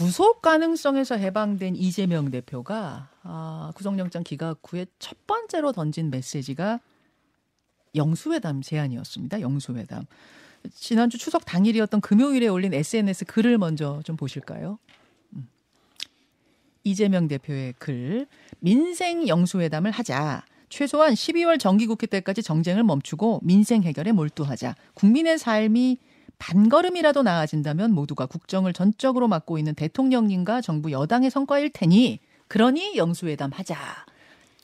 구속 가능성에서 해방된 이재명 대표가 아, 구속영장 기각 후에 첫 번째로 던진 메시지가 영수회담 제안이었습니다. 영수회담. 지난주 추석 당일이었던 금요일에 올린 SNS 글을 먼저 좀 보실까요? 음. 이재명 대표의 글. 민생 영수회담을 하자. 최소한 12월 정기국회 때까지 정쟁을 멈추고 민생 해결에 몰두하자. 국민의 삶이 반걸음이라도 나아진다면 모두가 국정을 전적으로 맡고 있는 대통령님과 정부 여당의 성과일 테니 그러니 영수회담 하자.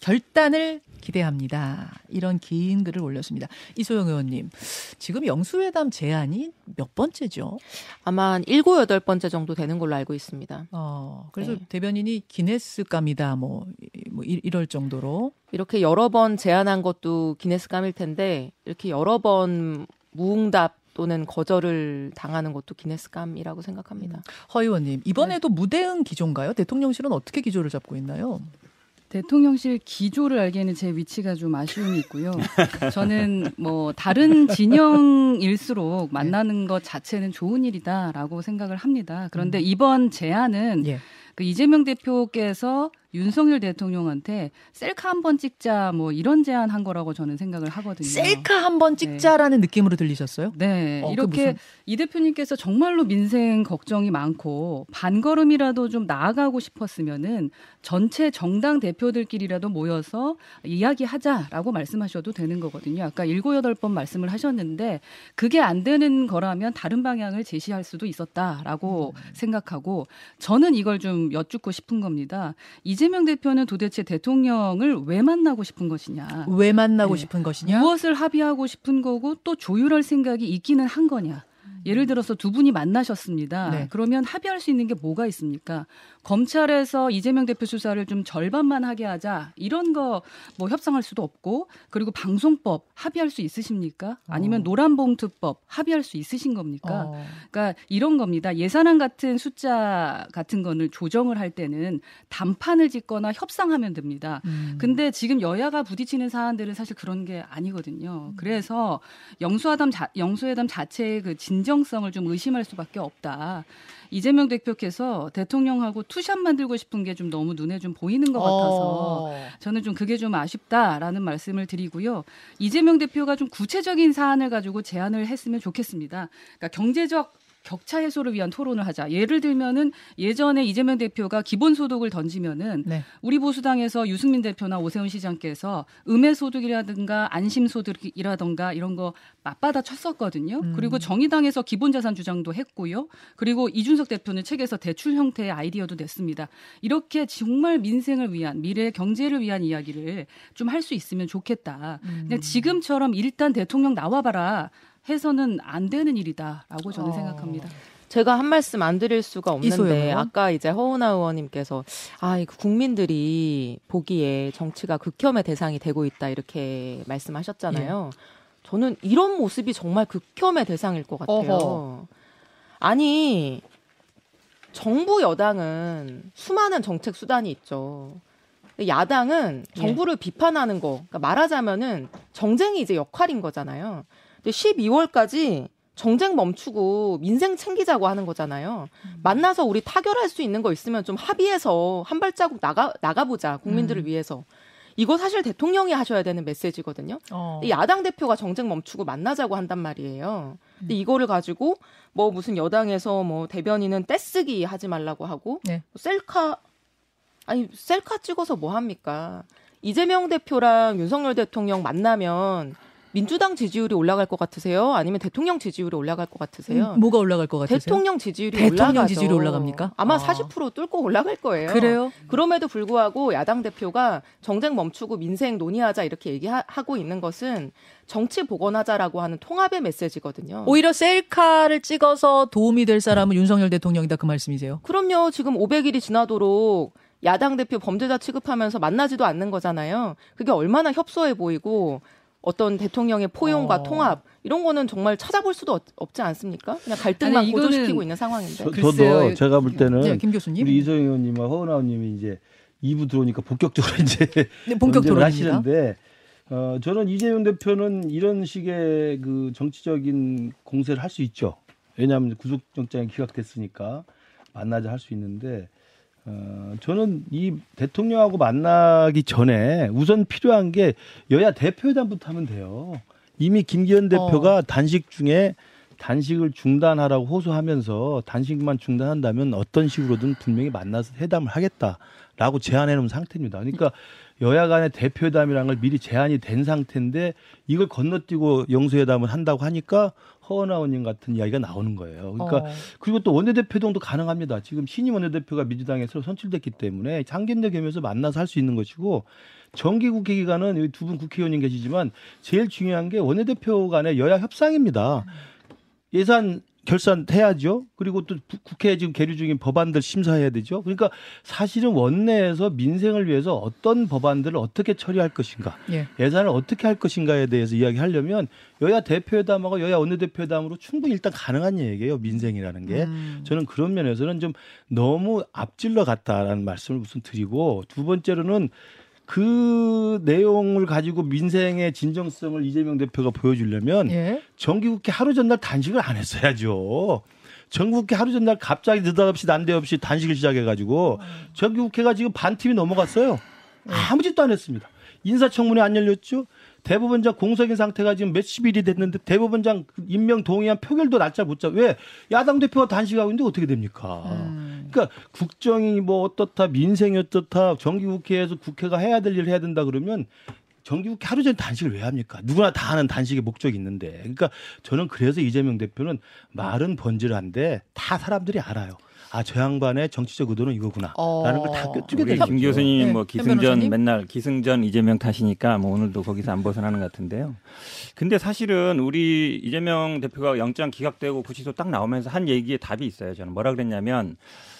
결단을 기대합니다. 이런 긴 글을 올렸습니다. 이소영 의원님, 지금 영수회담 제안이 몇 번째죠? 아마 한 일곱 여덟 번째 정도 되는 걸로 알고 있습니다. 어, 그래서 네. 대변인이 기네스감이다, 뭐, 뭐, 이럴 정도로. 이렇게 여러 번 제안한 것도 기네스감일 텐데, 이렇게 여러 번 무응답 또는 거절을 당하는 것도 기네스감이라고 생각합니다. 허 의원님, 이번에도 네. 무대응 기조인가요? 대통령실은 어떻게 기조를 잡고 있나요? 대통령실 기조를 알기에는 제 위치가 좀 아쉬움이 있고요. 저는 뭐 다른 진영일수록 만나는 것 자체는 좋은 일이다라고 생각을 합니다. 그런데 음. 이번 제안은 예. 그 이재명 대표께서 윤석열 대통령한테 셀카 한 번 찍자 뭐 이런 제안 한 거라고 저는 생각을 하거든요. 셀카 한 번 찍자라는 네. 느낌으로 들리셨어요? 네. 어, 이렇게 무슨... 이 대표님께서 정말로 민생 걱정이 많고 반걸음이라도 좀 나아가고 싶었으면은 전체 정당 대표들끼리라도 모여서 이야기하자라고 말씀하셔도 되는 거거든요. 아까 일곱 여덟 번 말씀을 하셨는데 그게 안 되는 거라면 다른 방향을 제시할 수도 있었다라고 음. 생각하고 저는 이걸 좀 여쭙고 싶은 겁니다. 이제 이재명 대표는 도대체 대통령을 왜 만나고 싶은 것이냐? 왜 만나고 네. 싶은 것이냐? 무엇을 합의하고 싶은 거고 또 조율할 생각이 있기는 한 거냐? 예를 들어서 두 분이 만나셨습니다. 네. 그러면 합의할 수 있는 게 뭐가 있습니까? 검찰에서 이재명 대표 수사를 좀 절반만 하게 하자 이런 거 뭐 협상할 수도 없고 그리고 방송법 합의할 수 있으십니까? 아니면 어. 노란봉투법 합의할 수 있으신 겁니까? 어. 그러니까 이런 겁니다. 예산안 같은 숫자 같은 거를 조정을 할 때는 단판을 짓거나 협상하면 됩니다. 음. 근데 지금 여야가 부딪히는 사안들은 사실 그런 게 아니거든요. 음. 그래서 영수회담 자, 영수회담 자체의 그 진정 성을 좀 의심할 수밖에 없다. 이재명 대표께서 대통령하고 two shot 만들고 싶은 게 좀 너무 눈에 좀 보이는 것 같아서 어. 저는 좀 그게 좀 아쉽다라는 말씀을 드리고요. 이재명 대표가 좀 구체적인 사안을 가지고 제안을 했으면 좋겠습니다. 그러니까 경제적 격차 해소를 위한 토론을 하자. 예를 들면은 예전에 이재명 대표가 기본소득을 던지면은 네. 우리 보수당에서 유승민 대표나 오세훈 시장께서 음의소득이라든가 안심소득이라든가 이런 거 맞받아 쳤었거든요. 음. 그리고 정의당에서 기본자산 주장도 했고요. 그리고 이준석 대표는 책에서 대출 형태의 아이디어도 냈습니다. 이렇게 정말 민생을 위한 미래 경제를 위한 이야기를 좀 할 수 있으면 좋겠다. 음. 근데 지금처럼 일단 대통령 나와봐라. 해서는 안 되는 일이다라고 저는 어. 생각합니다. 제가 한 말씀 안 드릴 수가 없는데 아까 이제 허은하 의원님께서 아, 이거 국민들이 보기에 정치가 극혐의 대상이 되고 있다 이렇게 말씀하셨잖아요. 예. 저는 이런 모습이 정말 극혐의 대상일 것 같아요. 어허. 아니 정부 여당은 수많은 정책 수단이 있죠. 야당은 예. 정부를 예. 비판하는 거, 그러니까 말하자면은 정쟁이 이제 역할인 거잖아요. 12월까지 정쟁 멈추고 민생 챙기자고 하는 거잖아요. 음. 만나서 우리 타결할 수 있는 거 있으면 좀 합의해서 한 발자국 나가 나가보자 국민들을 음. 위해서. 이거 사실 대통령이 하셔야 되는 메시지거든요. 어. 야당 대표가 정쟁 멈추고 만나자고 한단 말이에요. 근데 음. 이거를 가지고 뭐 무슨 여당에서 뭐 대변인은 떼쓰기 하지 말라고 하고 네. 셀카 아니 셀카 찍어서 뭐 합니까? 이재명 대표랑 윤석열 대통령 만나면 민주당 지지율이 올라갈 것 같으세요? 아니면 대통령 지지율이 올라갈 것 같으세요? 음, 뭐가 올라갈 것 같으세요? 대통령 지지율이 대통령 올라가죠. 지지율이 올라갑니까? 아마 아. 40% 뚫고 올라갈 거예요. 그래요? 그럼에도 불구하고 야당 대표가 정쟁 멈추고 민생 논의하자 이렇게 얘기하고 있는 것은 정치 복원하자라고 하는 통합의 메시지거든요. 오히려 셀카를 찍어서 도움이 될 사람은 윤석열 대통령이다 그 말씀이세요? 그럼요. 지금 500일이 지나도록 야당 대표 범죄자 취급하면서 만나지도 않는 거잖아요. 그게 얼마나 협소해 보이고 어떤 대통령의 포용과 어. 통합 이런 거는 정말 찾아볼 수도 없 지 않습니까? 그냥 갈등만 아니, 고조시키고 있는 상황인데. 저, 도 제가 볼 때는 네, 김 교수님. 우리 이성 의원님과 허은하 의원님이 이제 2부 들어오니까 본격적으로 이제 네, 본격적으로 하시는데 어, 저는 이재용 대표는 이런 식의 그 정치적인 공세를 할 수 있죠. 왜냐하면 구속영장이 기각됐으니까 만나자 할 수 있는데 어, 저는 이 대통령하고 만나기 전에 우선 필요한 게 여야 대표회담부터 하면 돼요. 이미 김기현 대표가 어. 단식 중에 단식을 중단하라고 호소하면서 단식만 중단한다면 어떤 식으로든 분명히 만나서 회담을 하겠다라고 제안해 놓은 상태입니다. 그러니까 여야 간의 대표회담이라는 걸 미리 제안이 된 상태인데 이걸 건너뛰고 영수회담을 한다고 하니까 허은하 의원님 같은 이야기가 나오는 거예요. 그러니까 어. 그리고 또 원내대표동도 가능합니다. 지금 신임 원내대표가 민주당에서 선출됐기 때문에 장견대 겸해서 만나서 할 수 있는 것이고 정기 국회 기간은 여기 두분 국회의원님 계시지만 제일 중요한 게 원내대표 간의 여야 협상입니다. 예산 결산해야죠. 그리고 또 국회에 지금 계류 중인 법안들 심사해야 되죠. 그러니까 사실은 원내에서 민생을 위해서 어떤 법안들을 어떻게 처리할 것인가, 예. 산을 어떻게 할 것인가에 대해서 이야기하려면 여야 대표회담하고 여야 원내대표회담으로 충분히 일단 가능한 얘기예요. 민생이라는 게 음. 저는 그런 면에서는 좀 너무 앞질러 갔다라는 말씀을 우선 드리고 두 번째로는 그 내용을 가지고 민생의 진정성을 이재명 대표가 보여주려면 예? 정기국회 하루 전날 단식을 안 했어야죠. 정기국회 하루 전날 갑자기 느닷없이 난데없이 단식을 시작해가지고 정기국회가 지금 반 팀이 넘어갔어요. 예. 아무 짓도 안 했습니다. 인사청문회 안 열렸죠. 대법원장 공석인 상태가 지금 몇십 일이 됐는데 대법원장 임명 동의안 표결도 날짜 못 잡. 왜 야당 대표가 단식하고 있는데 어떻게 됩니까? 음. 그러니까 국정이 뭐 어떻다, 민생이 어떻다, 정기국회에서 국회가 해야 될 일을 해야 된다 그러면 정기국회 하루 전에 단식을 왜 합니까? 누구나 다 하는 단식의 목적이 있는데. 그러니까 저는 그래서 이재명 대표는 말은 번질한데 다 사람들이 알아요. 아, 저 양반의 정치적 의도는 이거구나. 어. 라는 걸 다 꿰뚫게 되죠. 김 교수님 네. 뭐 기승전 맨날 기승전 이재명 탓이니까 뭐 오늘도 거기서 안 벗어나는 것 같은데요. 근데 사실은 우리 이재명 대표가 영장 기각되고 구치소 딱 나오면서 한 얘기에 답이 있어요. 저는 뭐라 그랬냐면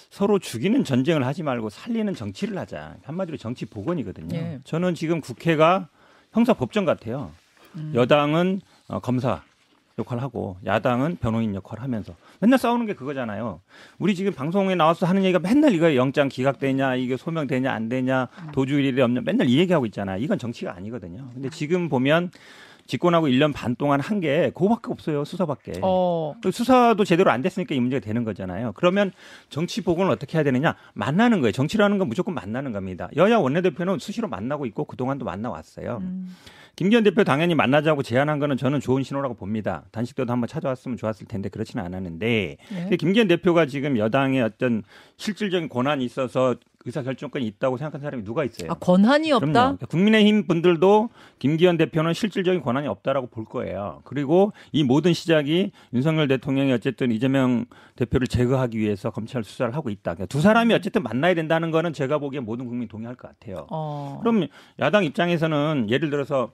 서로 죽이는 전쟁을 하지 말고 살리는 정치를 하자. 한마디로 정치 복원이거든요. 예. 저는 지금 국회가 형사 법정 같아요. 음. 여당은 어, 검사, 역할을 하고 야당은 변호인 역할을 하면서 맨날 싸우는 게 그거잖아요. 우리 지금 방송에 나와서 하는 얘기가 맨날 이거 영장 기각되냐, 이게 소명되냐, 안 되냐, 도주일이 없냐, 맨날 이 얘기하고 있잖아요. 이건 정치가 아니거든요. 근데 지금 보면 집권하고 1년 반 동안 한 게 그거밖에 없어요. 수사밖에. 어. 수사도 제대로 안 됐으니까 이 문제가 되는 거잖아요. 그러면 정치 복원을 어떻게 해야 되느냐? 만나는 거예요. 정치라는 건 무조건 만나는 겁니다. 여야 원내대표는 수시로 만나고 있고 그동안도 만나왔어요. 음. 김기현 대표 당연히 만나자고 제안한 거는 저는 좋은 신호라고 봅니다. 단식 때도 한번 찾아왔으면 좋았을 텐데 그렇지는 않았는데 네. 김기현 대표가 지금 여당의 어떤 실질적인 권한이 있어서 의사 결정권이 있다고 생각하는 사람이 누가 있어요? 아, 권한이 없다? 그럼요. 국민의힘 분들도 김기현 대표는 실질적인 권한이 없다라고 볼 거예요. 그리고 이 모든 시작이 윤석열 대통령이 어쨌든 이재명 대표를 제거하기 위해서 검찰 수사를 하고 있다. 그러니까 두 사람이 어쨌든 만나야 된다는 거는 제가 보기엔 모든 국민이 동의할 것 같아요. 어. 그럼 야당 입장에서는 예를 들어서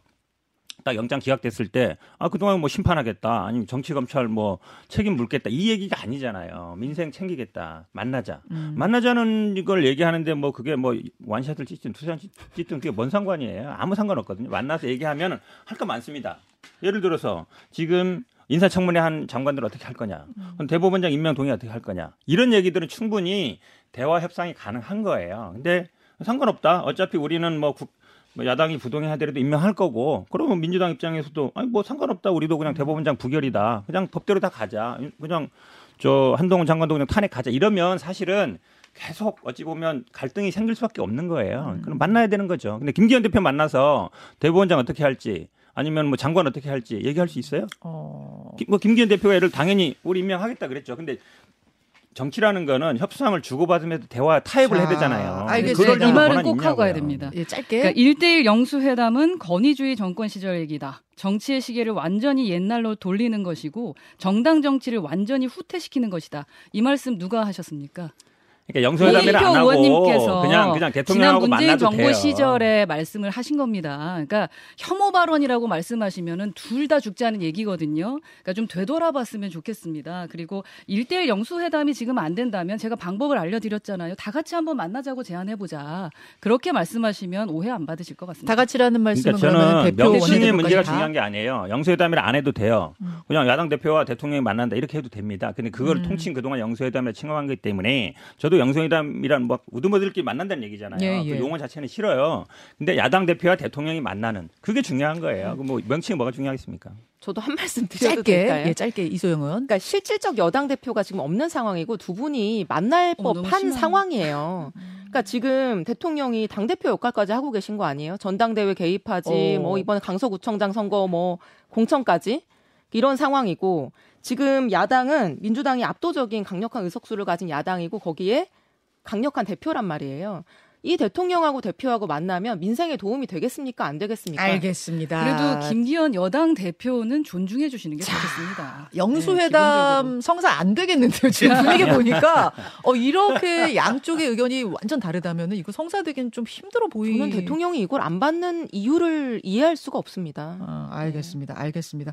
딱 영장 기각됐을 때, 아, 그동안 뭐 심판하겠다. 아니면 정치 검찰 뭐 책임 물겠다. 이 얘기가 아니잖아요. 민생 챙기겠다. 만나자. 음. 만나자는 이걸 얘기하는데 뭐 그게 뭐 one shot을 찍든 two shot 찍든 그게 뭔 상관이에요. 아무 상관 없거든요. 만나서 얘기하면 할 거 많습니다. 예를 들어서 지금 인사청문회 한 장관들 어떻게 할 거냐. 그럼 대법원장 임명 동의 어떻게 할 거냐. 이런 얘기들은 충분히 대화 협상이 가능한 거예요. 근데 상관없다. 어차피 우리는 뭐 국, 뭐 야당이 부동의 하더라도 임명할 거고 그러면 민주당 입장에서도 아니 뭐 상관없다 우리도 그냥 대법원장 부결이다 그냥 법대로 다 가자 그냥 저 한동훈 장관도 그냥 탄핵 가자 이러면 사실은 계속 어찌 보면 갈등이 생길 수밖에 없는 거예요. 음. 그럼 만나야 되는 거죠. 근데 김기현 대표 만나서 대법원장 어떻게 할지 아니면 뭐 장관 어떻게 할지 얘기할 수 있어요? 어... 뭐 김기현 대표가 예를 당연히 우리 임명하겠다 그랬죠. 근데 정치라는 거는 협상을 주고받으면서 대화 타협을 자, 해야 되잖아요. 알겠습니다. 이 말은 꼭 하고 가야 됩니다. 예, 짧게. 그러니까 1대1 영수회담은 건의주의 정권 시절 얘기다. 정치의 시계를 완전히 옛날로 돌리는 것이고 정당 정치를 완전히 후퇴시키는 것이다. 이 말씀 누가 하셨습니까? 그러니까 영수회담을 안 하고 의원님께서 그냥 그냥 대통령하고 지난 문재인 정부 돼요. 시절에 말씀을 하신 겁니다. 그러니까 혐오 발언이라고 말씀하시면은 둘 다 죽자는 얘기거든요. 그러니까 좀 되돌아봤으면 좋겠습니다. 그리고 일대일 영수회담이 지금 안 된다면 제가 방법을 알려드렸잖아요. 다 같이 한번 만나자고 제안해 보자. 그렇게 말씀하시면 오해 안 받으실 것 같습니다. 다 같이라는 말씀은 그러니까 저는 대표 명칭의 문제가 중요한 게 아니에요. 영수회담을 안 해도 돼요. 음. 그냥 야당 대표와 대통령이 만난다 이렇게 해도 됩니다. 근데 그걸 음. 통칭 그동안 영수회담에 칭함한 거기 때문에 저도 영성회담이란 뭐 우두머들끼리 만난다는 얘기잖아요. 예, 예. 그 용어 자체는 싫어요. 근데 야당 대표와 대통령이 만나는 그게 중요한 거예요. 그뭐 명칭이 뭐가 중요하겠습니까? 저도 한 말씀 드려도 짧게 될까요? 예, 짧게 이소영 의원. 그러니까 실질적 여당 대표가 지금 없는 상황이고 두 분이 만날 어, 법한 상황이에요. 그러니까 지금 대통령이 당 대표 역할까지 하고 계신 거 아니에요? 전당대회 개입하지, 어. 뭐 이번에 강서구청장 선거 뭐 공천까지 이런 상황이고 지금 야당은 민주당이 압도적인 강력한 의석수를 가진 야당이고 거기에 강력한 대표란 말이에요. 이 대통령하고 대표하고 만나면 민생에 도움이 되겠습니까? 안 되겠습니까? 알겠습니다. 그래도 김기현 여당 대표는 존중해 주시는 게 자, 좋겠습니다. 영수회담 네, 성사 안 되겠는데요. 지금 분위기 보니까 어, 이렇게 양쪽의 의견이 완전 다르다면 이거 성사되기는 좀 힘들어 보이. 저는 대통령이 이걸 안 받는 이유를 이해할 수가 없습니다. 아, 알겠습니다. 알겠습니다.